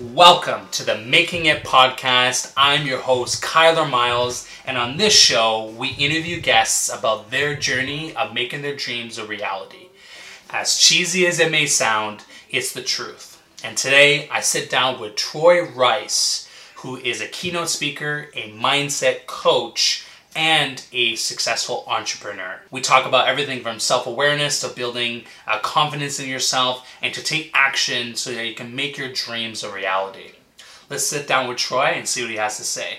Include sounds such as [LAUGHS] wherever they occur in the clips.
Welcome to the Making It podcast. I'm your host, Kyler Miles, and on this show, we interview guests about their journey of making their dreams a reality. As cheesy as it may sound, it's the truth. And today, I sit down with Troy Rice, who is a keynote speaker, a mindset coach, and a successful entrepreneur. We talk about everything from self awareness to building uh, confidence in yourself and to take action so that you can make your dreams a reality. Let's sit down with Troy and see what he has to say.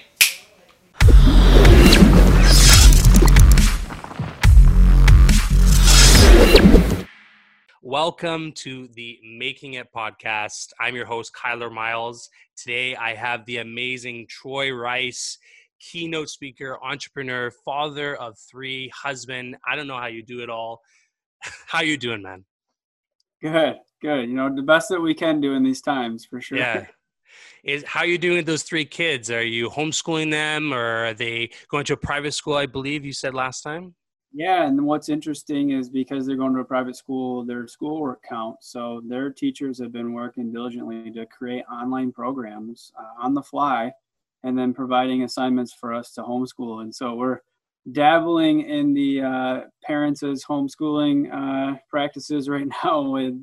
Welcome to the Making It podcast. I'm your host, Kyler Miles. Today I have the amazing Troy Rice keynote speaker, entrepreneur, father of three, husband. I don't know how you do it all. [LAUGHS] how you doing, man? Good, good. You know, the best that we can do in these times for sure. Yeah. Is how you doing with those three kids? Are you homeschooling them or are they going to a private school, I believe you said last time? Yeah, and what's interesting is because they're going to a private school, their schoolwork counts. So their teachers have been working diligently to create online programs uh, on the fly and then providing assignments for us to homeschool. And so we're dabbling in the uh, parents as homeschooling uh, practices right [LAUGHS] now with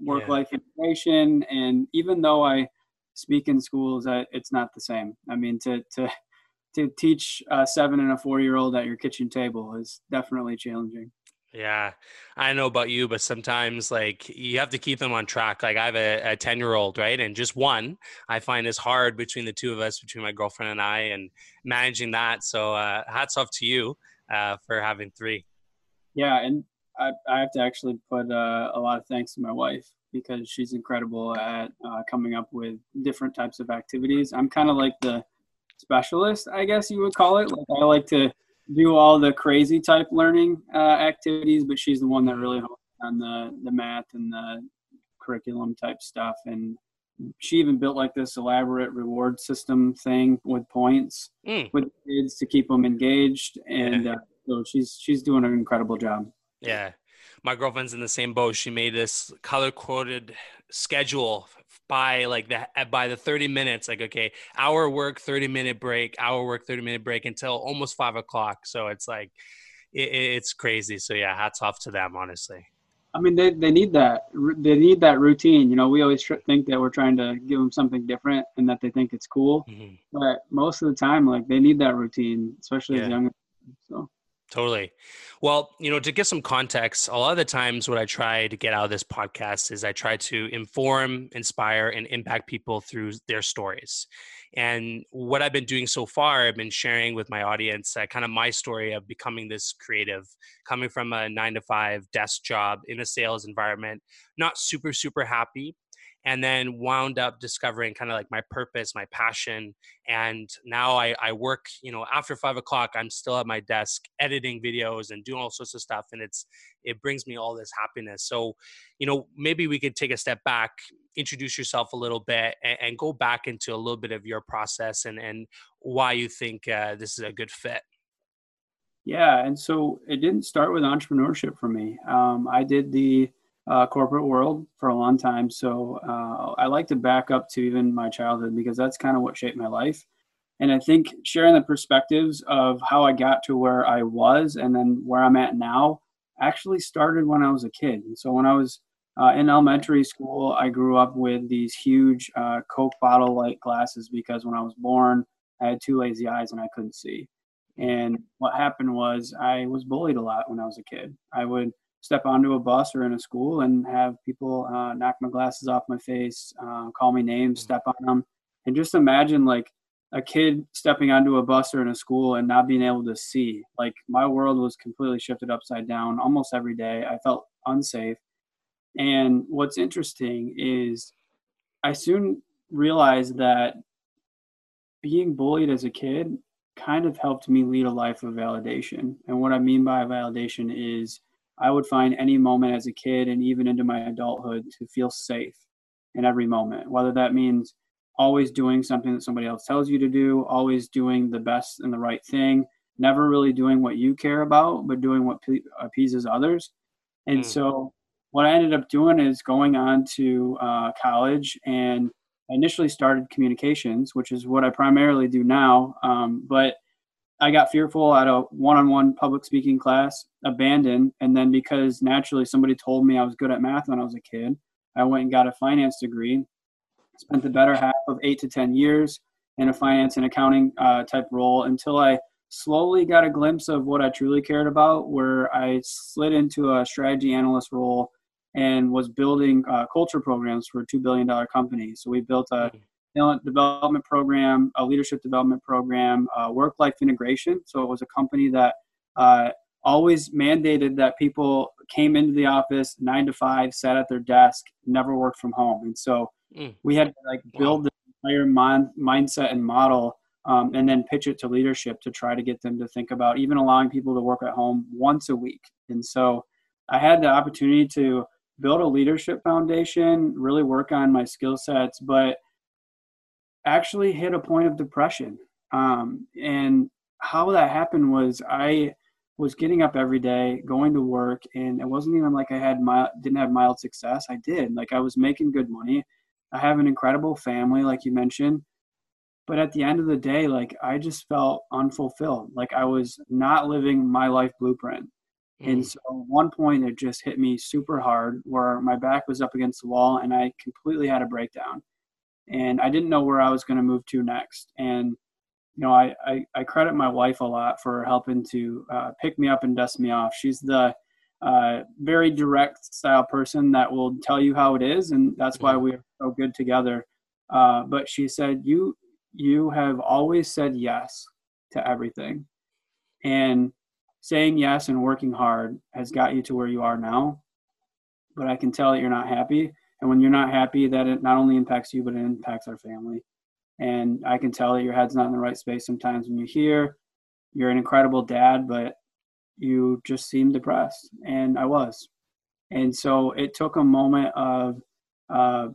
work life yeah. integration. And even though I speak in schools, I, it's not the same. I mean, to, to, to teach a seven and a four year old at your kitchen table is definitely challenging. Yeah, I know about you, but sometimes like you have to keep them on track. Like I have a 10 year old, right? And just one I find is hard between the two of us, between my girlfriend and I, and managing that. So uh, hats off to you uh, for having three. Yeah, and I, I have to actually put uh, a lot of thanks to my wife because she's incredible at uh, coming up with different types of activities. I'm kind of like the specialist, I guess you would call it. Like I like to do all the crazy type learning uh, activities, but she's the one that really on the the math and the curriculum type stuff. And she even built like this elaborate reward system thing with points mm. with kids to keep them engaged. And yeah. uh, so she's she's doing an incredible job. Yeah, my girlfriend's in the same boat. She made this color coded schedule by like the by the 30 minutes like okay hour work 30 minute break hour work 30 minute break until almost five o'clock so it's like it, it's crazy so yeah hats off to them honestly i mean they, they need that they need that routine you know we always think that we're trying to give them something different and that they think it's cool mm-hmm. but most of the time like they need that routine especially yeah. as young so Totally. Well, you know, to get some context, a lot of the times what I try to get out of this podcast is I try to inform, inspire, and impact people through their stories. And what I've been doing so far, I've been sharing with my audience uh, kind of my story of becoming this creative, coming from a nine to five desk job in a sales environment, not super, super happy, and then wound up discovering kind of like my purpose my passion and now I, I work you know after five o'clock i'm still at my desk editing videos and doing all sorts of stuff and it's it brings me all this happiness. So you know maybe we could take a step back introduce yourself a little bit and, and go back into a little bit of your process and and why you think uh, this is a good fit. Yeah and so it didn't start with entrepreneurship for me. Um, i did the uh, corporate world for a long time. So uh, I like to back up to even my childhood because that's kind of what shaped my life. And I think sharing the perspectives of how I got to where I was and then where I'm at now actually started when I was a kid. And so when I was uh, in elementary school, I grew up with these huge uh, Coke bottle like glasses because when I was born, I had two lazy eyes and I couldn't see. And what happened was I was bullied a lot when I was a kid. I would step onto a bus or in a school and have people uh, knock my glasses off my face, uh, call me names, mm. step on them, and just imagine like a kid stepping onto a bus or in a school and not being able to see. Like my world was completely shifted upside down almost every day. I felt unsafe. And what's interesting is I soon realized that being bullied as a kid kind of helped me lead a life of validation. And what I mean by validation is I would find any moment as a kid and even into my adulthood to feel safe in every moment, whether that means always doing something that somebody else tells you to do, always doing the best and the right thing, never really doing what you care about, but doing what appeases others. And mm. so, what I ended up doing is going on to uh, college and I initially started communications, which is what I primarily do now. Um, but I got fearful at a one-on-one public speaking class, abandoned, and then because naturally somebody told me I was good at math when I was a kid, I went and got a finance degree. Spent the better half of eight to ten years in a finance and accounting uh, type role until I slowly got a glimpse of what I truly cared about, where I slid into a strategy analyst role and was building uh, culture programs for a $2 billion company. So we built a hmm. Talent development program, a leadership development program, uh, work life integration. So it was a company that uh, always mandated that people came into the office nine to five, sat at their desk, never worked from home. And so mm. we had to like build the entire mind, mindset and model um, and then pitch it to leadership to try to get them to think about even allowing people to work at home once a week. And so I had the opportunity to build a leadership foundation, really work on my skill sets, but actually hit a point of depression. Um, and how that happened was I was getting up every day, going to work, and it wasn't even like I had mild, didn't have mild success. I did. Like I was making good money. I have an incredible family, like you mentioned but at the end of the day like i just felt unfulfilled like i was not living my life blueprint mm. and so one point it just hit me super hard where my back was up against the wall and i completely had a breakdown and i didn't know where i was going to move to next and you know I, I, I credit my wife a lot for helping to uh, pick me up and dust me off she's the uh, very direct style person that will tell you how it is and that's why we're so good together uh, but she said you you have always said yes to everything. And saying yes and working hard has got you to where you are now. But I can tell that you're not happy. And when you're not happy, that it not only impacts you, but it impacts our family. And I can tell that your head's not in the right space sometimes when you're here. You're an incredible dad, but you just seem depressed. And I was. And so it took a moment of uh,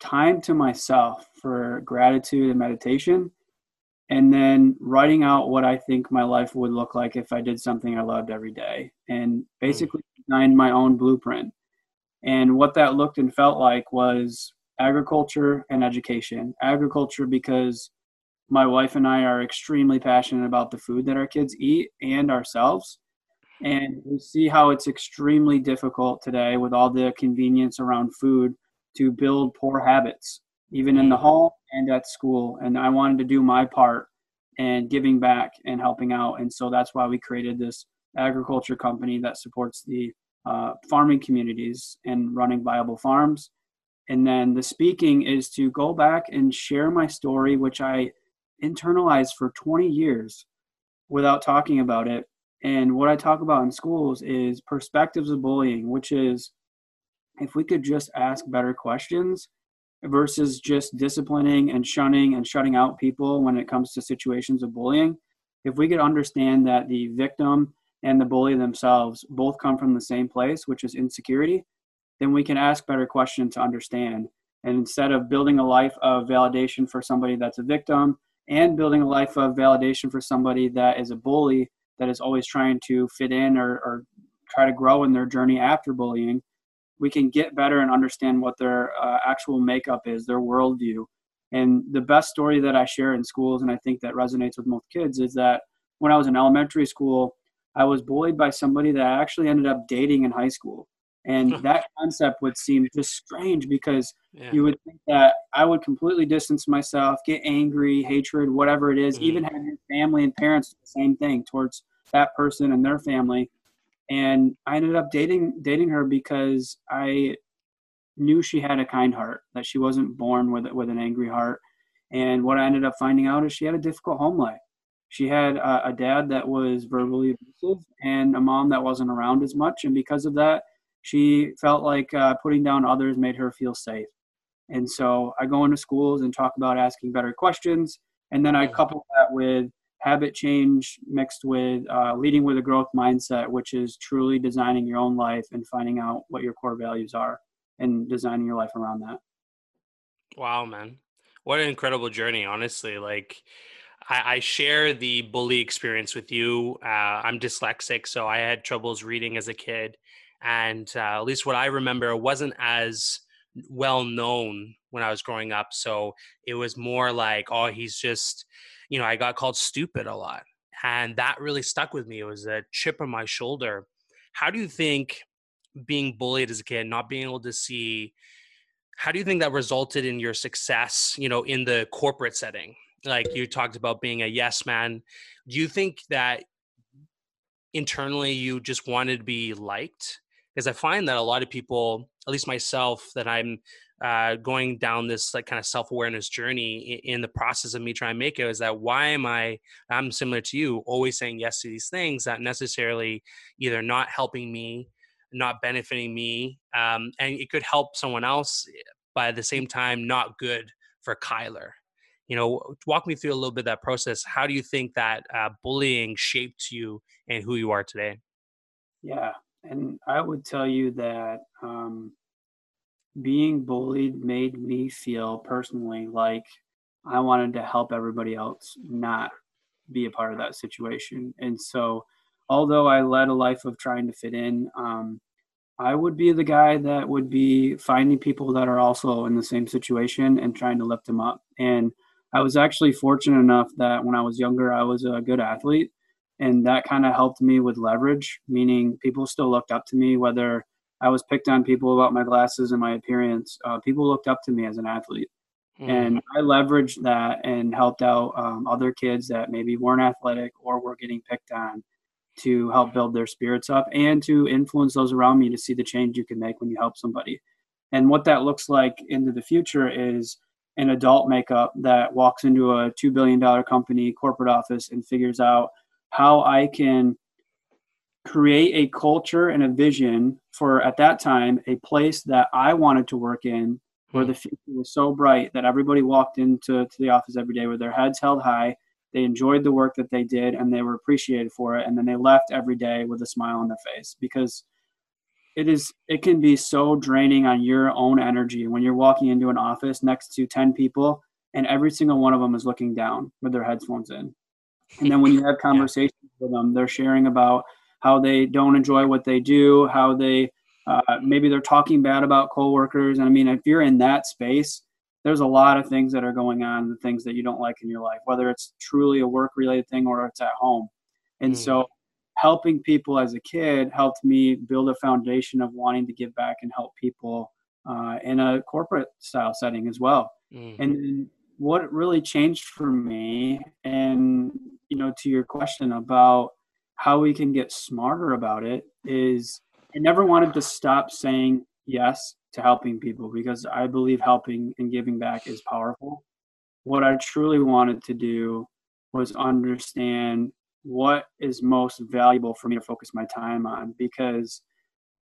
time to myself for gratitude and meditation and then writing out what I think my life would look like if I did something I loved every day and basically mm. designed my own blueprint. And what that looked and felt like was agriculture and education. Agriculture because my wife and I are extremely passionate about the food that our kids eat and ourselves. And we see how it's extremely difficult today with all the convenience around food to build poor habits, even in the home and at school. And I wanted to do my part and giving back and helping out. And so that's why we created this agriculture company that supports the uh, farming communities and running viable farms. And then the speaking is to go back and share my story, which I internalized for 20 years without talking about it. And what I talk about in schools is perspectives of bullying, which is if we could just ask better questions versus just disciplining and shunning and shutting out people when it comes to situations of bullying, if we could understand that the victim and the bully themselves both come from the same place, which is insecurity, then we can ask better questions to understand. And instead of building a life of validation for somebody that's a victim and building a life of validation for somebody that is a bully that is always trying to fit in or, or try to grow in their journey after bullying, we can get better and understand what their uh, actual makeup is, their worldview. And the best story that I share in schools, and I think that resonates with most kids, is that when I was in elementary school, I was bullied by somebody that I actually ended up dating in high school. And [LAUGHS] that concept would seem just strange because yeah. you would think that I would completely distance myself, get angry, hatred, whatever it is, mm-hmm. even have family and parents do the same thing towards that person and their family and I ended up dating dating her because I knew she had a kind heart, that she wasn't born with with an angry heart. And what I ended up finding out is she had a difficult home life. She had a, a dad that was verbally abusive and a mom that wasn't around as much, and because of that, she felt like uh, putting down others made her feel safe. And so I go into schools and talk about asking better questions, and then I couple that with habit change mixed with uh, leading with a growth mindset, which is truly designing your own life and finding out what your core values are and designing your life around that. Wow, man. What an incredible journey, honestly. Like, I, I share the bully experience with you. Uh, I'm dyslexic, so I had troubles reading as a kid. And uh, at least what I remember wasn't as well known when I was growing up. So it was more like, oh, he's just, you know, I got called stupid a lot. And that really stuck with me. It was a chip on my shoulder. How do you think being bullied as a kid, not being able to see, how do you think that resulted in your success, you know, in the corporate setting? Like you talked about being a yes man. Do you think that internally you just wanted to be liked? Because I find that a lot of people, at least myself, that I'm uh, going down this like kind of self-awareness journey in, the process of me trying to make it is that why am i i'm similar to you always saying yes to these things that necessarily either not helping me not benefiting me um, and it could help someone else but at the same time not good for kyler you know walk me through a little bit that process how do you think that uh, bullying shaped you and who you are today yeah and i would tell you that um, being bullied made me feel personally like I wanted to help everybody else not be a part of that situation. And so, although I led a life of trying to fit in, um, I would be the guy that would be finding people that are also in the same situation and trying to lift them up. And I was actually fortunate enough that when I was younger, I was a good athlete. And that kind of helped me with leverage, meaning people still looked up to me, whether I was picked on people about my glasses and my appearance. Uh, people looked up to me as an athlete. Mm. And I leveraged that and helped out um, other kids that maybe weren't athletic or were getting picked on to help build their spirits up and to influence those around me to see the change you can make when you help somebody. And what that looks like into the future is an adult makeup that walks into a $2 billion company corporate office and figures out how I can create a culture and a vision for at that time a place that I wanted to work in where hmm. the future was so bright that everybody walked into to the office every day with their heads held high they enjoyed the work that they did and they were appreciated for it and then they left every day with a smile on their face because it is it can be so draining on your own energy when you're walking into an office next to 10 people and every single one of them is looking down with their headphones in and then when you have [LAUGHS] conversations yeah. with them they're sharing about how they don't enjoy what they do, how they uh, maybe they're talking bad about coworkers. And I mean, if you're in that space, there's a lot of things that are going on, the things that you don't like in your life, whether it's truly a work related thing or it's at home. And mm. so helping people as a kid helped me build a foundation of wanting to give back and help people uh, in a corporate style setting as well. Mm. And what really changed for me, and you know, to your question about how we can get smarter about it is I never wanted to stop saying yes to helping people because I believe helping and giving back is powerful. What I truly wanted to do was understand what is most valuable for me to focus my time on because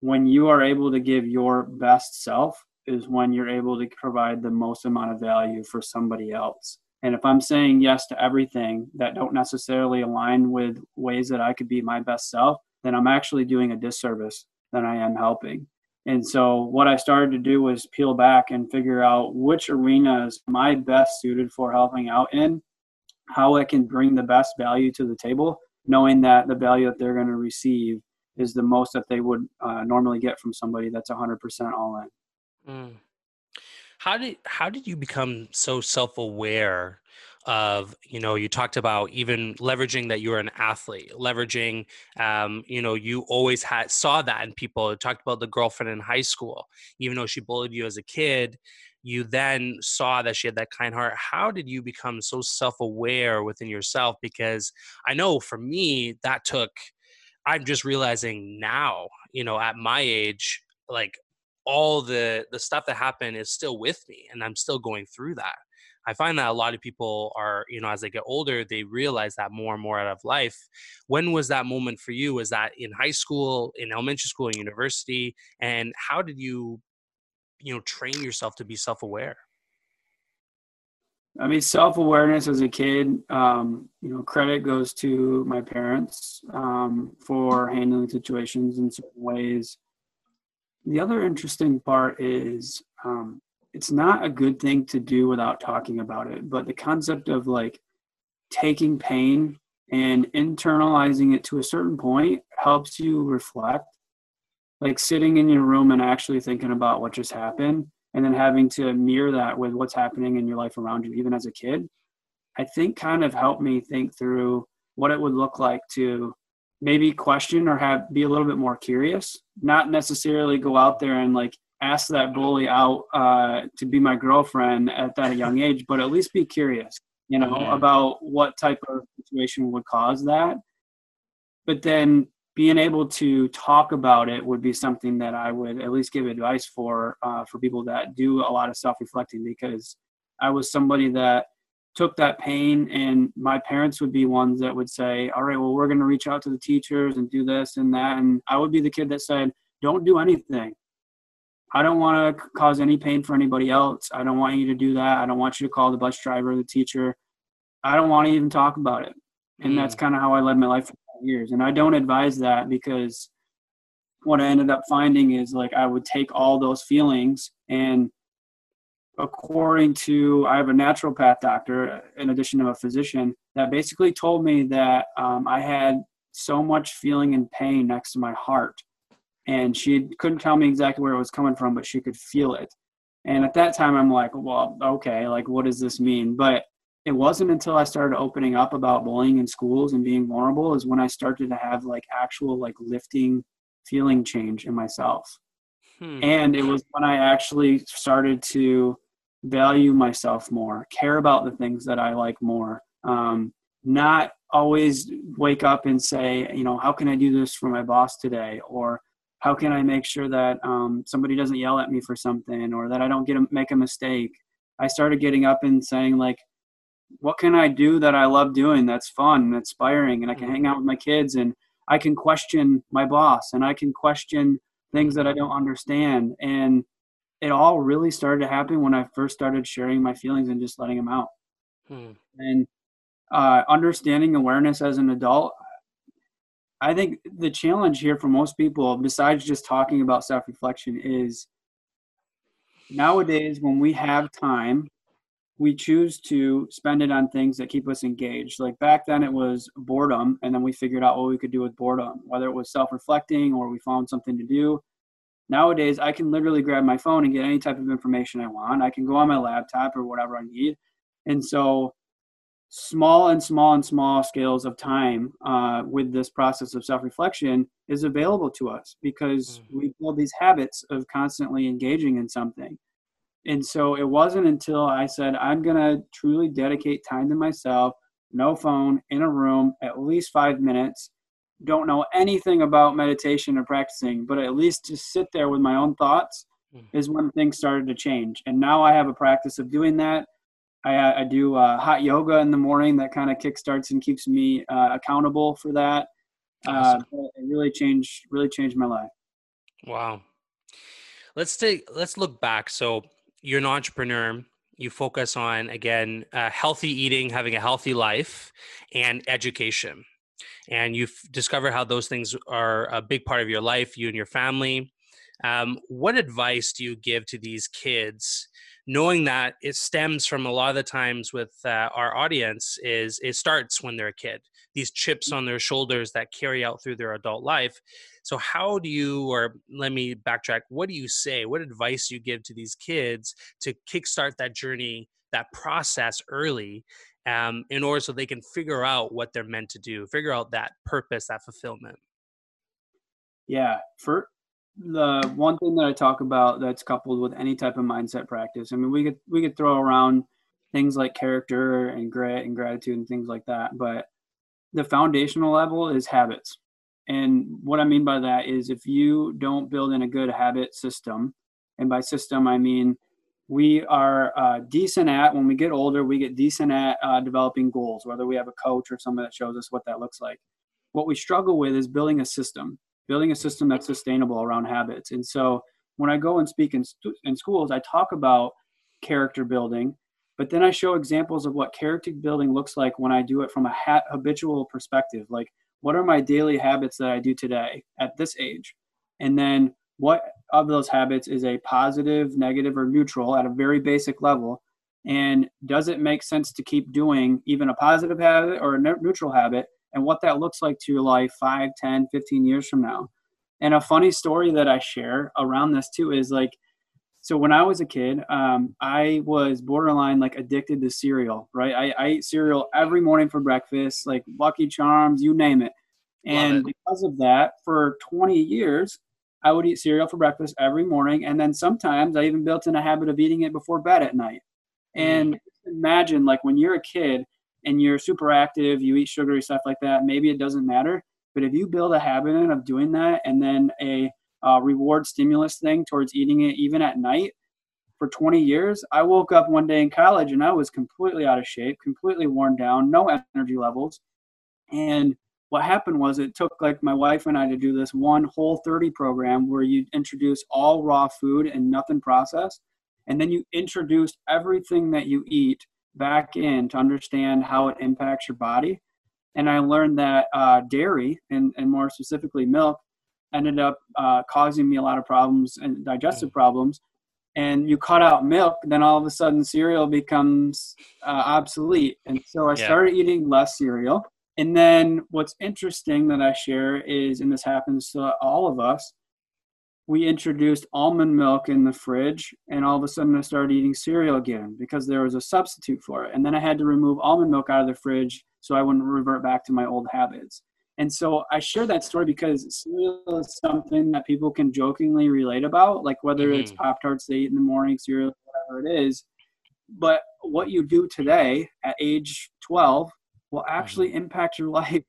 when you are able to give your best self is when you're able to provide the most amount of value for somebody else and if I'm saying yes to everything that don't necessarily align with ways that I could be my best self, then I'm actually doing a disservice than I am helping. And so what I started to do was peel back and figure out which arenas my best suited for helping out in, how I can bring the best value to the table, knowing that the value that they're going to receive is the most that they would uh, normally get from somebody that's 100% all in. Mm how did how did you become so self-aware of you know you talked about even leveraging that you're an athlete leveraging um, you know you always had saw that in people you talked about the girlfriend in high school even though she bullied you as a kid you then saw that she had that kind heart how did you become so self-aware within yourself? Because i know for me that took i'm just realizing now you know at my age like all the the stuff that happened is still with me and i'm still going through that. I find that a lot of people are you know as they get older they realize that more and more out of life. When was that moment for you? Was that in high school in elementary school in university? And how did you you know train yourself to be self-aware I mean, self awareness as a kid, um, you know, credit goes to my parents um, for handling situations in certain ways the other interesting part is um, it's not a good thing to do without talking about it, but the concept of like taking pain and internalizing it to a certain point helps you reflect. Like sitting in your room and actually thinking about what just happened and then having to mirror that with what's happening in your life around you, even as a kid, I think kind of helped me think through what it would look like to maybe question or have be a little bit more curious, not necessarily go out there and like ask that bully out uh, to be my girlfriend at that young age, but at least be curious, you know, about what type of situation would cause that. But then being able to talk about it would be something that I would at least give advice for uh, for people that do a lot of self reflecting because I was somebody that took that pain and my parents would be ones that would say all right well we're going to reach out to the teachers and do this and that and i would be the kid that said don't do anything. I don't want to cause any pain for anybody else. I don't want you to do that. I don't want you to call the bus driver or the teacher. I don't want to even talk about it. And mm. that's kind of how i led my life years. And I don't advise that because what I ended up finding is like I would take all those feelings and according to I have a naturopath doctor in addition to a physician that basically told me that um, I had so much feeling and pain next to my heart. And she couldn't tell me exactly where it was coming from but she could feel it. And at that time i'm like well okay like what does this mean? But it wasn't until I started opening up about bullying in schools and being vulnerable is when I started to have like actual like lifting feeling change in myself. Hmm. And it was when I actually started to value myself more, care about the things that I like more. Um, not always wake up and say, you know, how can I do this for my boss today? Or how can I make sure that um, somebody doesn't yell at me for something or that I don't get a, make a mistake? I started getting up and saying like, what can I do that I love doing that's fun and inspiring and I can hang out with my kids and I can question my boss and I can question things that I don't understand and it all really started to happen when I first started sharing my feelings and just letting them out. Hmm. And uh, understanding awareness as an adult, I think the challenge here for most people, besides just talking about self reflection, is nowadays when we have time we choose to spend it on things that keep us engaged. Like back then, it was boredom, and then we figured out what we could do with boredom, whether it was self reflecting or we found something to do. Nowadays, I can literally grab my phone and get any type of information I want. I can go on my laptop or whatever I need. And so, small and small and small scales of time uh, with this process of self reflection is available to us because mm-hmm. we build these habits of constantly engaging in something and so it wasn't until I said, I'm going to truly dedicate time to myself, no phone, in a room, at least five minutes. Don't know anything about meditation or practicing, but at least just sit there with my own thoughts mm. is when things started to change. And now I have a practice of doing that. I, I do uh, hot yoga in the morning that kind of kickstarts and keeps me uh, accountable for that. Uh, awesome. Uh, it really changed, really changed my life. Wow. Let's take, let's look back. So you're an entrepreneur you focus on again uh, healthy eating having a healthy life and education. And you discover how those things are a big part of your life you and your family. Um, what advice do you give to these kids knowing that it stems from a lot of the times with uh, our audience is it starts when they're a kid these chips on their shoulders that carry out through their adult life so, how do you, or let me backtrack, what do you say? What advice do you give to these kids to kickstart that journey, that process early? Um, in order so they can figure out what they're meant to do, figure out that purpose, that fulfillment. Yeah, for the one thing that I talk about that's coupled with any type of mindset practice. I mean, we could we could throw around things like character and grit and gratitude and things like that, but the foundational level is habits. And what I mean by that is if you don't build in a good habit system, and by system, I mean we are uh, decent at, when we get older, we get decent at uh, developing goals, whether we have a coach or someone that shows us what that looks like. What we struggle with is building a system, building a system that's sustainable around habits. And so when I go and speak in, st- in schools, I talk about character building, but then I show examples of what character building looks like when I do it from a ha- habitual perspective. Like, what are my daily habits that I do today at this age? And then what of those habits is a positive, negative, or neutral at a very basic level? And does it make sense to keep doing even a positive habit or a neutral habit? And what that looks like to your life 5, 10, 15 years from now. And a funny story that I share around this too is like so when I was a kid, um, I was borderline like addicted to cereal. Right, I, I ate cereal every morning for breakfast, like Lucky Charms, you name it. And it. because of that, for 20 years, I would eat cereal for breakfast every morning, and then sometimes I even built in a habit of eating it before bed at night. And mm. imagine, like when you're a kid and you're super active, you eat sugary stuff like that. Maybe it doesn't matter, but if you build a habit of doing that, and then a uh, reward stimulus thing towards eating it even at night for 20 years, I woke up one day in college and I was completely out of shape, completely worn down, no energy levels, and what happened was it took like my wife and I to do this one whole 30 program where you introduce all raw food and nothing processed. And then you introduce everything that you eat back in to understand how it impacts your body. And I learned that uh, dairy and, and more specifically milk ended up uh, causing me a lot of problems and digestive mm. problems. And you cut out milk, then all of a sudden cereal becomes uh, obsolete. And so I yeah. started eating less cereal and then what's interesting that I share is, and this happens to all of us, we introduced almond milk in the fridge, and all of a sudden I started eating cereal again because there was a substitute for it. And then I had to remove almond milk out of the fridge so I wouldn't revert back to my old habits. And so I share that story because cereal is something that people can jokingly relate about, like whether mm-hmm. it's Pop Tarts they eat in the morning, cereal, whatever it is. But what you do today at age 12 will actually mm-hmm. impact your [LAUGHS] life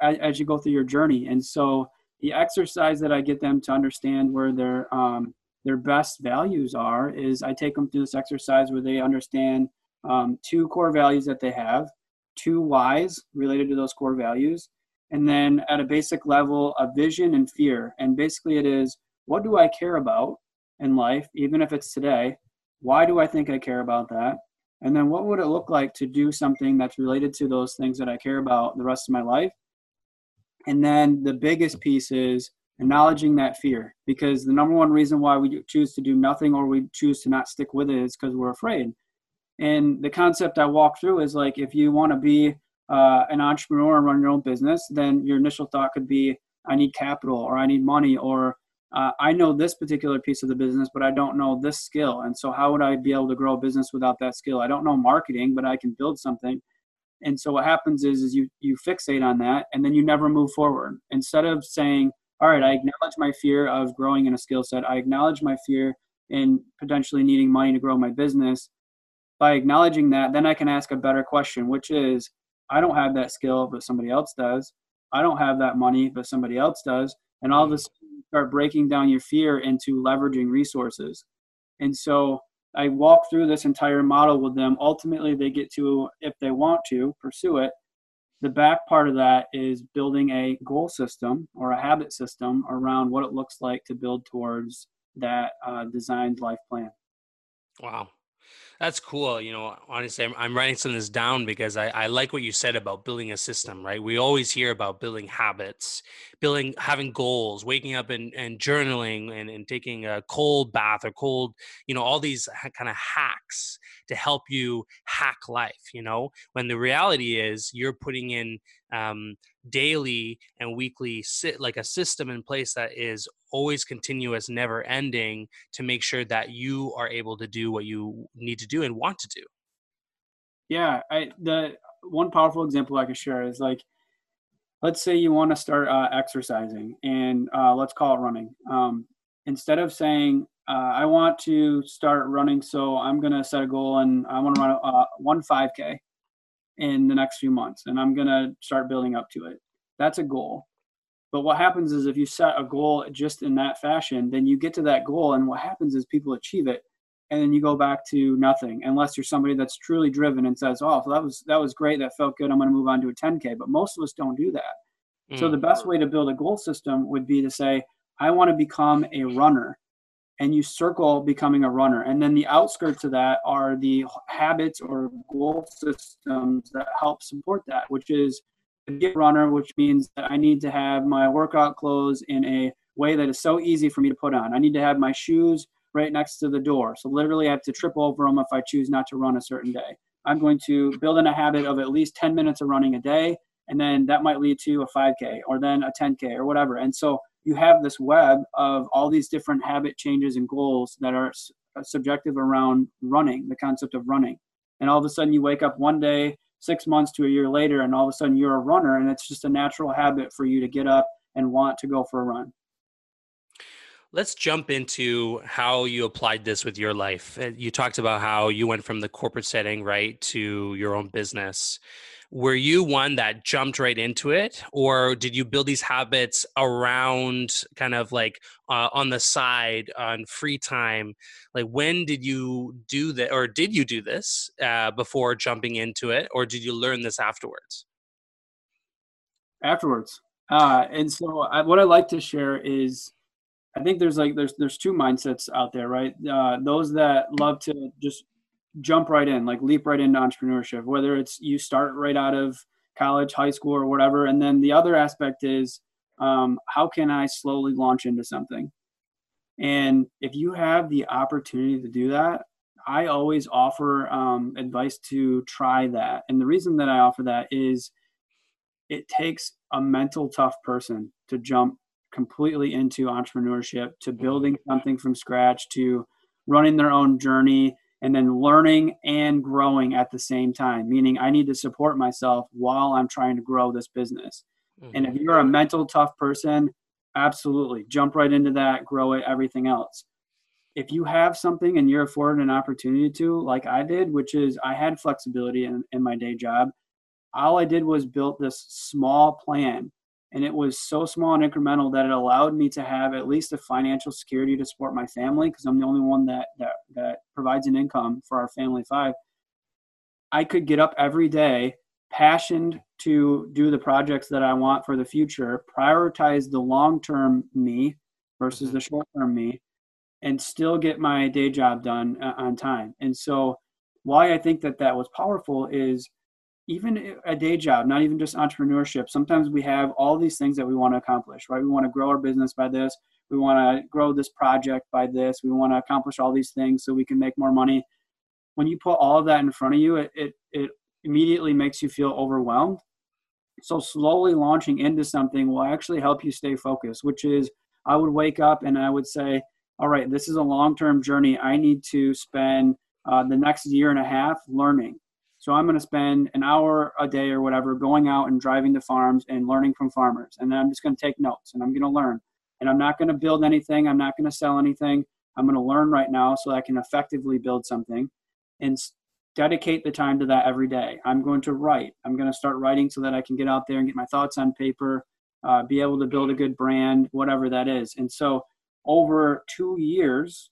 as, as, you go through your journey. And so the exercise that I get them to understand where their um, their best values are is I take them through this exercise where they understand um, two core values that they have, two whys related to those core values, and then at a basic level, a vision and fear. And basically, it is what do I care about in life, even if it's today? Why do I think I care about that? And then what would it look like to do something that's related to those things that I care about the rest of my life? And then the biggest piece is acknowledging that fear because the number one reason why we choose to do nothing or we choose to not stick with it is because we're afraid. And the concept I walk through is like if you want to be uh, an entrepreneur and run your own business, then your initial thought could be, I need capital or I need money or uh, I know this particular piece of the business, but I don't know this skill. And so, how would I be able to grow a business without that skill? I don't know marketing, but I can build something. And so, what happens is, is you you fixate on that, and then you never move forward. Instead of saying, "All right, I acknowledge my fear of growing in a skill set. I acknowledge my fear in potentially needing money to grow my business." By acknowledging that, then I can ask a better question, which is, I don't have that skill, but somebody else does. I don't have that money, but somebody else does. And all of a sudden, start breaking down your fear into leveraging resources. And so I walk through this entire model with them. Ultimately, they get to, if they want to, pursue it. The back part of that is building a goal system or a habit system around what it looks like to build towards that uh, designed life plan. Wow. That's cool. You know, honestly, I'm, I'm writing some of this down because I, I like what you said about building a system, right? We always hear about building habits, building, having goals, waking up and, and journaling and, and taking a cold bath or cold, you know, all these kind of hacks to help you hack life, you know, when the reality is you're putting in um, daily and weekly sit like a system in place that is always continuous never ending to make sure that you are able to do what you need to do and want to do yeah i the one powerful example i could share is like let's say you want to start uh, exercising and uh, let's call it running um, instead of saying uh, i want to start running so i'm going to set a goal and i want to run uh, one 5k in the next few months and I'm going to start building up to it. That's a goal. But what happens is if you set a goal just in that fashion, then you get to that goal and what happens is people achieve it and then you go back to nothing unless you're somebody that's truly driven and says, "Oh, that was that was great. That felt good. I'm going to move on to a 10k." But most of us don't do that. Mm. So the best way to build a goal system would be to say, "I want to become a runner." and you circle becoming a runner. And then the outskirts of that are the habits or goal systems that help support that, which is get runner, which means that I need to have my workout clothes in a way that is so easy for me to put on. I need to have my shoes right next to the door. So literally I have to trip over them if I choose not to run a certain day. I'm going to build in a habit of at least 10 minutes of running a day. And then that might lead to a 5K or then a 10K or whatever. And so you have this web of all these different habit changes and goals that are subjective around running, the concept of running. And all of a sudden you wake up one day, six months to a year later, and all of a sudden you're a runner, and it's just a natural habit for you to get up and want to go for a run. Let's jump into how you applied this with your life. Uh, you talked about how you went from the corporate setting, right, to your own business were you one that jumped right into it or did you build these habits around kind of like uh, on the side on free time? Like when did you do that or did you do this uh, before jumping into it or did you learn this afterwards? Afterwards. Uh, and so I, what i like to share is i think there's like there's there's two mindsets out there right? Uh, those that love to just jump right in, like leap right into entrepreneurship, whether it's you start right out of college, high school, or whatever. And then the other aspect is um, how can I slowly launch into something? And if you have the opportunity to do that, I always offer um, advice to try that. And the reason that I offer that is it takes a mental tough person to jump completely into entrepreneurship, to mm-hmm. building something from scratch, to running their own journey and then learning and growing at the same time meaning i need to support myself while i'm trying to grow this business mm-hmm. and if you're a mental tough person absolutely jump right into that grow it everything else if you have something and you're afforded an opportunity to like i did which is i had flexibility in, in my day job all i did was built this small plan and it was so small and incremental that it allowed me to have at least a financial security to support my family because I'm the only one that, that that provides an income for our family five. I could get up every day, passionate to do the projects that I want for the future, prioritize the long term me versus mm-hmm. the short term me, and still get my day job done uh, on time. And so, why I think that that was powerful is even a day job, not even just entrepreneurship, sometimes we have all these things that we want to accomplish, right? We want to grow our business by this. We want to grow this project by this. We want to accomplish all these things so we can make more money. When you put all of that in front of you, it, it, it immediately makes you feel overwhelmed. So, slowly launching into something will actually help you stay focused, which is I would wake up and I would say, all right, this is a long term journey. I need to spend uh, the next year and a half learning so I'm going to spend an hour a day or whatever going out and driving to farms and learning from farmers. And then I'm just going to take notes and I'm going to learn. And I'm not going to build anything. I'm not going to sell anything. I'm going to learn right now so I can effectively build something and dedicate the time to that every day. I'm going to write. I'm going to start writing so that I can get out there and get my thoughts on paper, uh, be able to build a good brand, whatever that is. And so over two years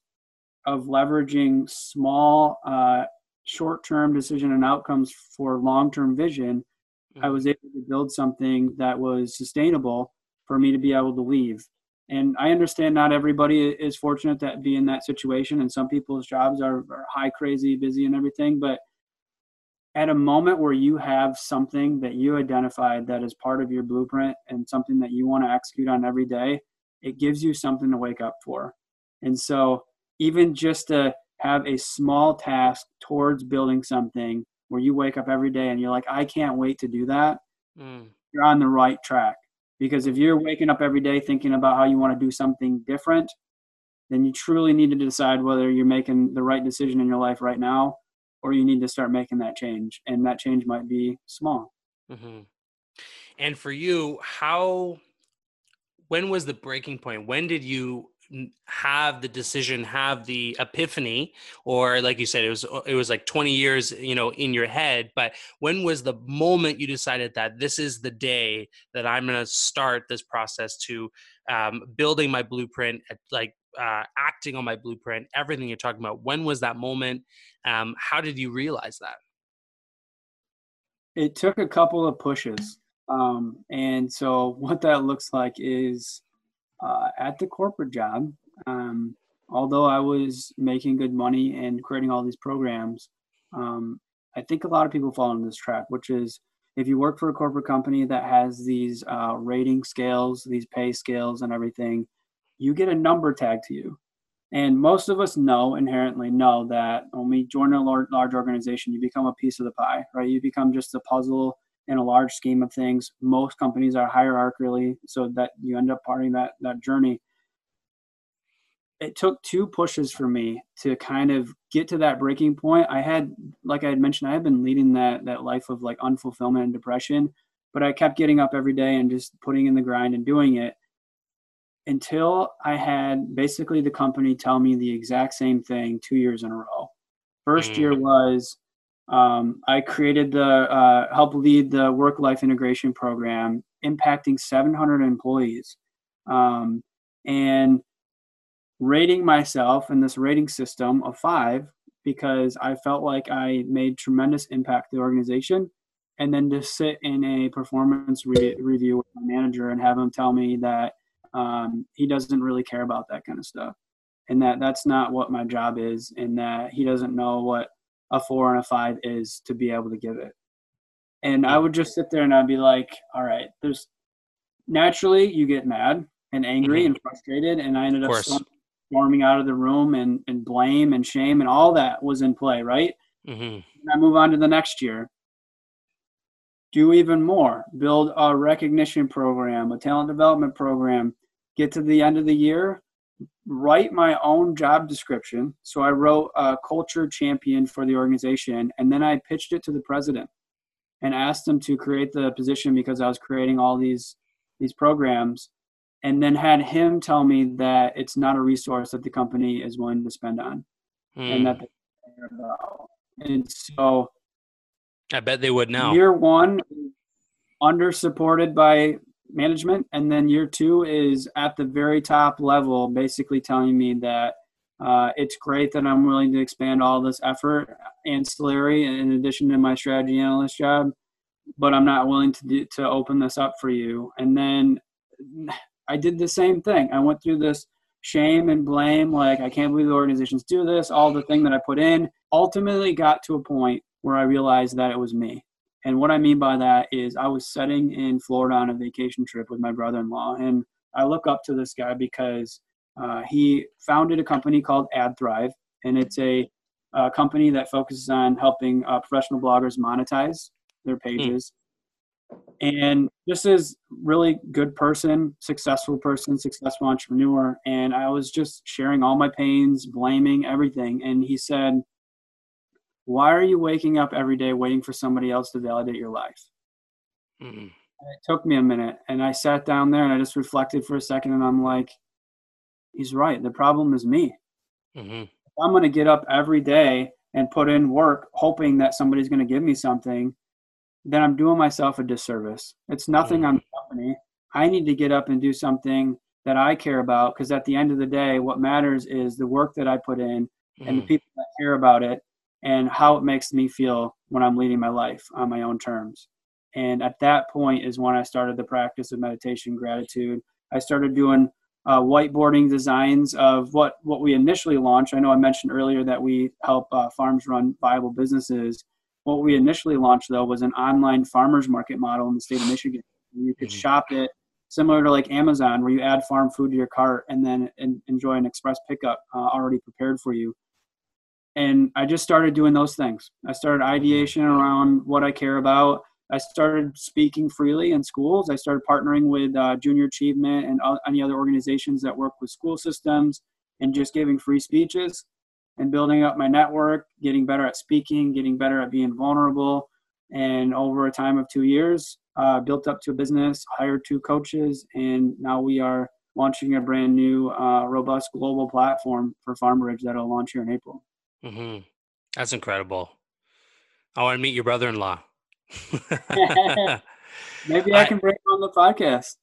of leveraging small uh, short-term decision and outcomes for long-term vision i mm-hmm. was able to build something that was sustainable for me to be able to leave and i understand not everybody is fortunate to be in that situation and some people's jobs are, are high crazy busy and everything but at a moment where you have something that you identified that is part of your blueprint and something that you want to execute on every day it gives you something to wake up for and so even just a have a small task towards building something where you wake up every day and you're like, I can't wait to do that, mm. you're on the right track. Because if you're waking up every day thinking about how you want to do something different, then you truly need to decide whether you're making the right decision in your life right now or you need to start making that change. And that change might be small. Mm-hmm. And for you, how, when was the breaking point? When did you have the decision have the epiphany or like you said it was it was like 20 years you know in your head but when was the moment you decided that this is the day that i'm going to start this process to um, building my blueprint like uh, acting on my blueprint everything you're talking about when was that moment? Um, how did you realize that? It took a couple of pushes um, and so [LAUGHS] what that looks like is uh, at the corporate job, um, although I was making good money and creating all these programs, um, I think a lot of people fall into this trap, which is if you work for a corporate company that has these uh, rating scales, these pay scales, and everything, you get a number tag to you. And most of us know inherently know that when we join a large organization, you become a piece of the pie, right? You become just a puzzle in a large scheme of things. Most companies are hierarchically, so that you end up parting that that journey. it took two pushes for me to kind of get to that breaking point. I had, like I had mentioned, I had been leading that that life of like unfulfillment and depression, but I kept getting up every day and just putting in the grind and doing it until I had basically the company tell me the exact same thing two years in a row. First mm. year was um, I created the uh, help lead the work life integration program, impacting 700 employees, um, and rating myself in this rating system of five because I felt like I made tremendous impact to the organization. And then to sit in a performance re- review with my manager and have him tell me that um, he doesn't really care about that kind of stuff and that that's not what my job is and that he doesn't know what a four and a five is to be able to give it. And i would just sit there and i'd be like all right there's naturally you get mad and angry mm-hmm. and frustrated and i ended up storming out of the room and, and blame and shame and all that was in play right? Mm-hmm. i move on to the next year. Do even more. Build a recognition program a talent development program. Get to the end of the year, write my own job description. So I wrote a culture champion for the organization, and then I pitched it to the president and asked him to create the position because I was creating all these these programs, and then had him tell me that it's not a resource that the company is willing to spend on, and that mm. and so. I bet they would now. Year one, under supported by management. And then year two is at the very top level basically telling me that uh, it's great that i'm willing to expand all this effort ancillary in addition to my strategy analyst job but i'm not willing to do, to open this up for you. And then i did the same thing. I went through this shame and blame like i can't believe the organizations do this all the thing that i put in ultimately got to a point where i realized that it was me and what I mean by that is I was sitting in Florida on a vacation trip with my brother in law. And I look up to this guy because uh, he founded a company called AdThrive. And it's a, a company that focuses on helping uh, professional bloggers monetize their hmm. pages. Mm. And this is really good person, successful person, successful entrepreneur. And I was just sharing all my pains, blaming everything. And he said, why are you waking up every day waiting for somebody else to validate your life? Mm-hmm. It took me a minute and I sat down there and I just reflected for a second and I'm like, he's right. The problem is me. Mm-hmm. I'm going to get up every day and put in work hoping that somebody's going to give me something, then I'm doing myself a disservice. It's nothing mm-hmm. on the company. I need to get up and do something that I care about because at the end of the day, what matters is the work that I put in and the mm-hmm. people that care about it and how it makes me feel when I'm leading my life on my own terms. And at that point is when I started the practice of meditation, gratitude. I started doing uh, whiteboarding designs of what what we initially launched. I know I mentioned earlier that we help uh, farms run viable businesses. What we initially launched though was an online farmers market model in the state of Michigan. You could mm-hmm. shop it similar to like Amazon, where you add farm food to your cart and then enjoy an express pickup uh, already prepared for you and I just started doing those things. I started ideation around what I care about. I started speaking freely in schools. I started partnering with uh, Junior Achievement and any other organizations that work with school systems and just giving free speeches and building up my network, getting better at speaking, getting better at being vulnerable. And over a time of two years, uh, built up to a business, hired two coaches, and now we are launching a brand new, uh, robust global platform for FarmBrigge that'll launch here in April. Mm-hmm. That's incredible. I want to meet your brother-in-law. [LAUGHS] Maybe I, I, can bring him on the podcast.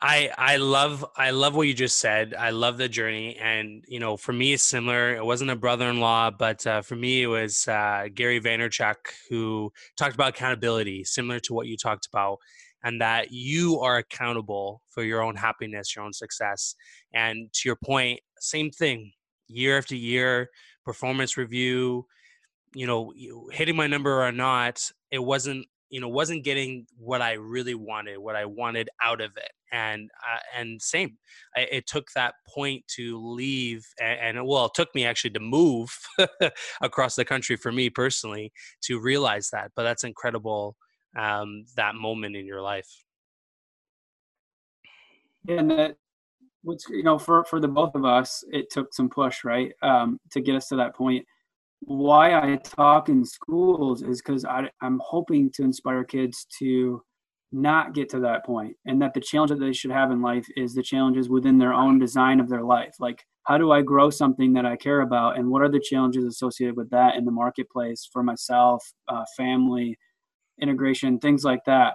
I I love I love what you just said. I love the journey, and you know, for me, it's similar. It wasn't a brother-in-law, but uh, for me, it was uh, Gary Vaynerchuk who talked about accountability, similar to what you talked about, and that you are accountable for your own happiness, your own success. And to your point, same thing, year after year performance review, you know, hitting my number or not, it wasn't you know wasn't getting what I really wanted, what I wanted out of it, and uh, and same, I, it took that point to leave, and, and well, it took me actually to move [LAUGHS] across the country for me personally to realize that. But that's incredible, um, that moment in your life. And that what's you know for for the both of us it took some push right um, to get us to that point. Why i talk in schools is because i'm hoping to inspire kids to not get to that point and that the challenge that they should have in life is the challenges within their own design of their life. Like how do i grow something that i care about and what are the challenges associated with that in the marketplace for myself uh, family integration things like that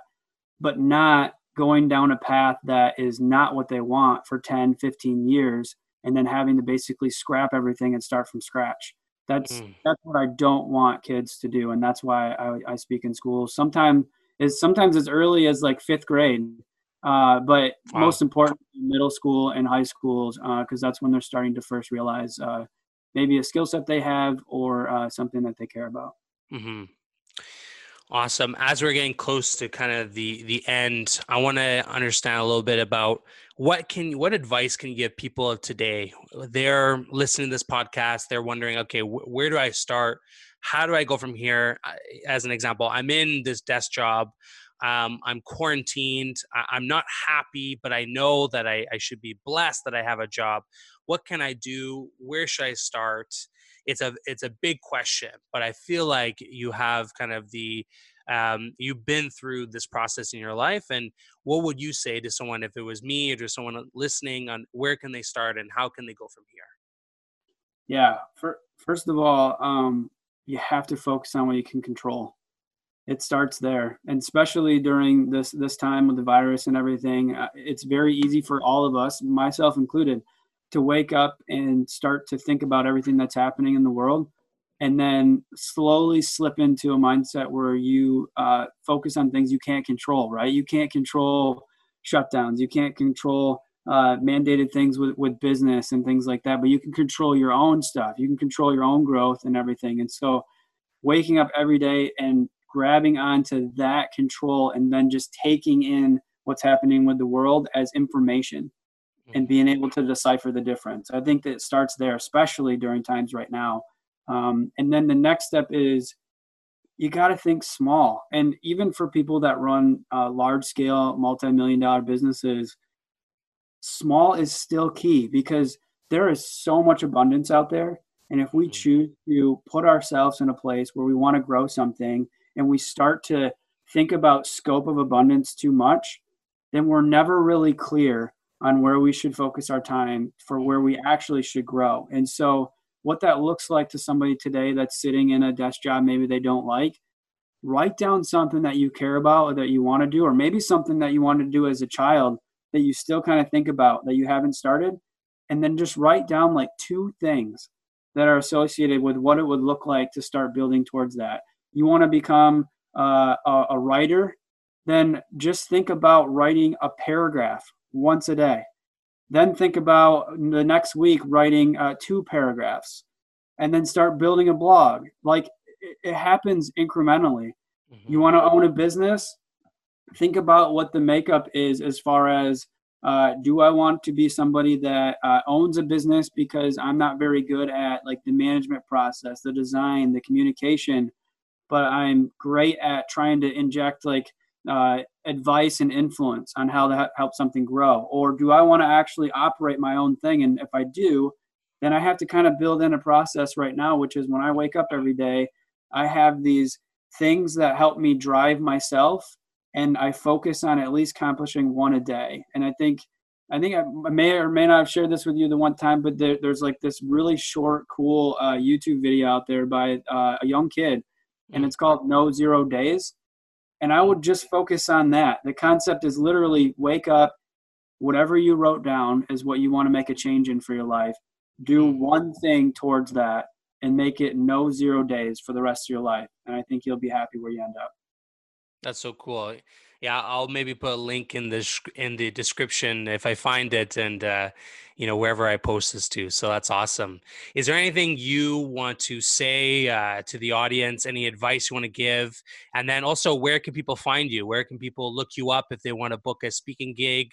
but not going down a path that is not what they want for 10 15 years and then having to basically scrap everything and start from scratch that's mm. that's what i don't want kids to do and that's why i, I speak in schools sometimes is sometimes as early as like fifth grade uh, but wow. most important middle school and high schools because uh, that's when they're starting to first realize uh, maybe a skill set they have or uh, something that they care about mm-hmm. Awesome. As we're getting close to kind of the the end, I want to understand a little bit about what can what advice can you give people of today? They're listening to this podcast. They're wondering, okay, wh- where do I start? How do I go from here? As an example, I'm in this desk job. Um, I'm quarantined. I, am not happy, but I know that I, I should be blessed that I have a job. What can I do? Where should I start? It's a it's a big question but i feel like you have kind of the um, you've been through this process in your life and what would you say to someone if it was me or to someone listening on where can they start and how can they go from here? Yeah for, first of all um, you have to focus on what you can control. It starts there and especially during this this time with the virus and everything uh, it's very easy for all of us myself included to wake up and start to think about everything that's happening in the world and then slowly slip into a mindset where you uh, focus on things you can't control right? You can't control shutdowns. You can't control uh, mandated things with, with business and things like that but you can control your own stuff. You can control your own growth and everything. And so waking up every day and grabbing onto that control and then just taking in what's happening with the world as information and being able to decipher the difference. I think that it starts there, especially during times right now. Um, and then the next step is you got to think small. And even for people that run uh, large scale, multi million dollar businesses, small is still key because there is so much abundance out there. And if we mm-hmm. choose to put ourselves in a place where we want to grow something and we start to think about scope of abundance too much, then we're never really clear on where we should focus our time for where we actually should grow. And so, what that looks like to somebody today that's sitting in a desk job maybe they don't like, write down something that you care about or that you want to do, or maybe something that you wanted to do as a child that you still kind of think about that you haven't started. And then just write down like two things that are associated with what it would look like to start building towards that. You want to become uh, a, a writer, then just think about writing a paragraph once a day. Then think about the next week writing uh, two paragraphs and then start building a blog. Like it, it happens incrementally. Mm-hmm. You want to own a business? Think about what the makeup is as far as uh, do I want to be somebody that uh, owns a business because I'm not very good at like the management process, the design, the communication, but I'm great at trying to inject like uh, advice and influence on how to help something grow? Or do I want to actually operate my own thing? And if I do, then I have to kind of build in a process right now, which is when I wake up every day, I have these things that help me drive myself and I focus on at least accomplishing one a day. And I think I think I may or may not have shared this with you the one time, but there, there's like this really short, cool uh, YouTube video out there by uh, a young kid, and it's called No Zero Days and I would just focus on that. The concept is literally wake up, whatever you wrote down is what you want to make a change in for your life. Do mm. one thing towards that and make it no zero days for the rest of your life. And I think you'll be happy where you end up. That's so cool yeah i'll maybe put a link in the in the description if i find it and uh, you know wherever i post this to so that's awesome. Is there anything you want to say uh, to the audience? Any advice you want to give? And then also where can people find you? Where can people look you up if they want to book a speaking gig?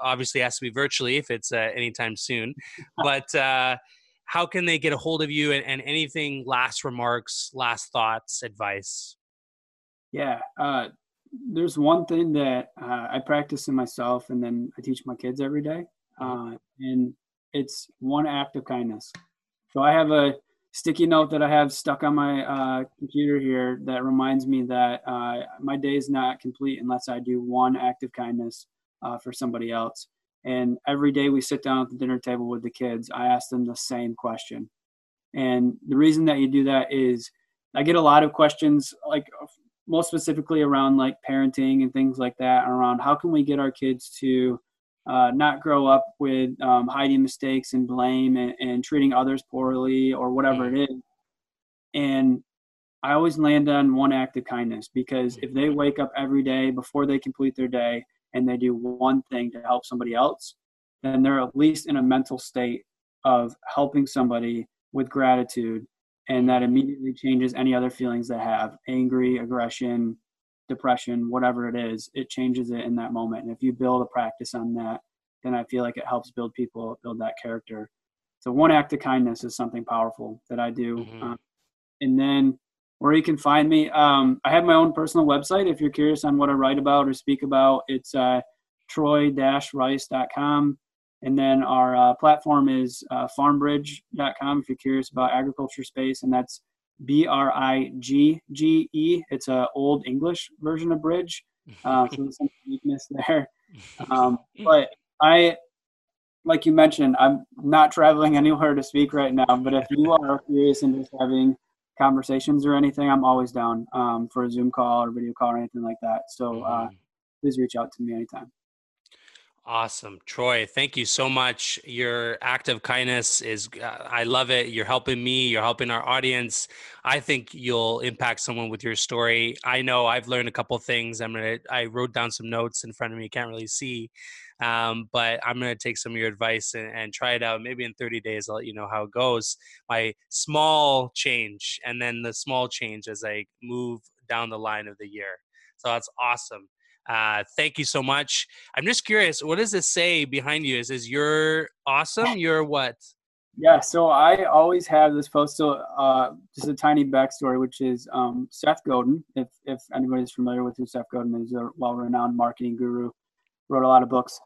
Obviously has to be virtually if it's uh, anytime soon. But uh, how can they get a hold of you? And, and anything last remarks last thoughts advice? Yeah uh, there's one thing that uh, I practice in myself, and then I teach my kids every day. uh, and it's one act of kindness. So I have a sticky note that I have stuck on my uh, computer here that reminds me that uh, my day is not complete unless I do one act of kindness uh, for somebody else. And every day we sit down at the dinner table with the kids, I ask them the same question. And the reason that you do that is I get a lot of questions, like most specifically around like parenting and things like that, around how can we get our kids to uh, not grow up with um, hiding mistakes and blame and, and, treating others poorly or whatever it is. And I always land on one act of kindness because if they wake up every day before they complete their day and they do one thing to help somebody else, then they're at least in a mental state of helping somebody with gratitude. And that immediately changes any other feelings they have angry, aggression, depression, whatever it is, it changes it in that moment. And if you build a practice on that, then I feel like it helps build people, build that character. So one act of kindness is something powerful that I do. Mm-hmm. Um, and then where you can find me, um, I have my own personal website. If you're curious on what I write about or speak about, it's uh, troy-rice.com. And then our uh, platform is uh, farmbrigge.com if you're curious about agriculture space. And that's B R I G G E. It's a old English version of bridge, uh, so there's some [LAUGHS] uniqueness there. Um, but I, like you mentioned, I'm not traveling [LAUGHS] anywhere to speak right now. But if you are curious and just having conversations or anything, I'm always down um, for a Zoom call or video call or anything like that. So uh, mm-hmm. please reach out to me anytime. Awesome. Troy, thank you so much. Your act of kindness is, uh, I love it. You're helping me, you're helping our audience. I think you'll impact someone with your story. I know I've learned a couple things. I'm going to, I wrote down some notes in front of me. You can't really see. Um, but I'm going to take some of your advice and, and, try it out. Maybe in 30 days, I'll let you know how it goes. My small change and then the small change as I move down the line of the year. So that's awesome. Uh, thank you so much. I'm just curious, what does this say behind you? Is this you're awesome? You're what? Yeah, so I always have this post. So uh, just a tiny backstory, which is um, Seth Godin. If if anybody's familiar with who Seth Godin is, a well-renowned marketing guru, wrote a lot of books.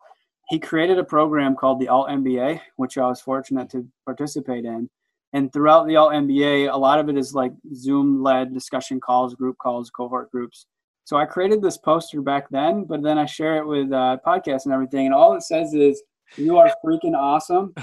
He created a program called the Alt MBA, which I was fortunate to participate in. And throughout the Alt MBA, a lot of it is like Zoom-led discussion calls, group calls, cohort groups so I created this poster back then, but then I share it with uh, podcasts and everything, and all it says is "You are freaking awesome,"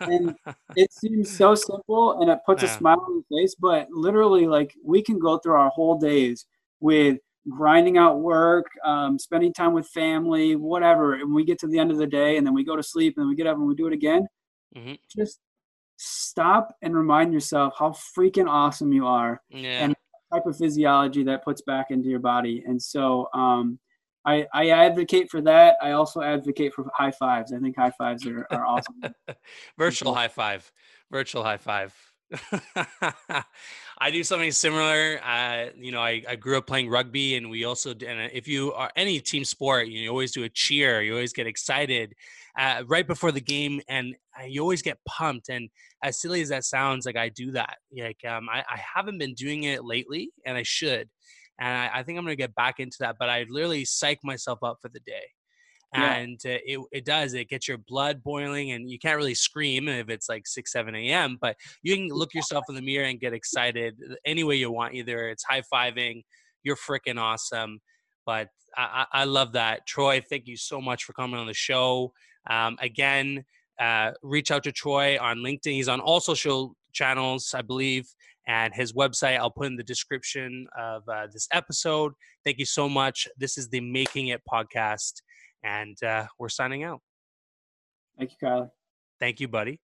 and [LAUGHS] it seems so simple, and it puts yeah. a smile on your face. But literally, like we can go through our whole days with grinding out work, um, spending time with family, whatever, and we get to the end of the day, and then we go to sleep, and we get up and we do it again. Mm-hmm. Just stop and remind yourself how freaking awesome you are, yeah. and type of physiology that puts back into your body. And so um, I, I advocate for that. I also advocate for high fives. I think high fives are, are [LAUGHS] awesome. Virtual high five. Virtual high five. [LAUGHS] I do something similar. Uh, you know, I, I grew up playing rugby, and we also and if you are any team sport, you, know, you always do a cheer. You always get excited uh, right before the game, and uh, you always get pumped. And as silly as that sounds, like I do that. Like um, I, I haven't been doing it lately, and I should. And I, I think I'm gonna get back into that. But I literally psych myself up for the day and uh, it, it does it gets your blood boiling and you can't really scream if it's like 6 7 a.m but you can look yourself in the mirror and get excited uh, any way you want either it's high-fiving you're freaking awesome but I, I, love that. Troy thank you so much for coming on the show. Um, again uh, reach out to troy on linkedin he's on all social channels i believe and his website i'll put in the description of uh, this episode. Thank you so much. This is the making it podcast and uh, we're signing out. Thank you, Kyler. Thank you, buddy.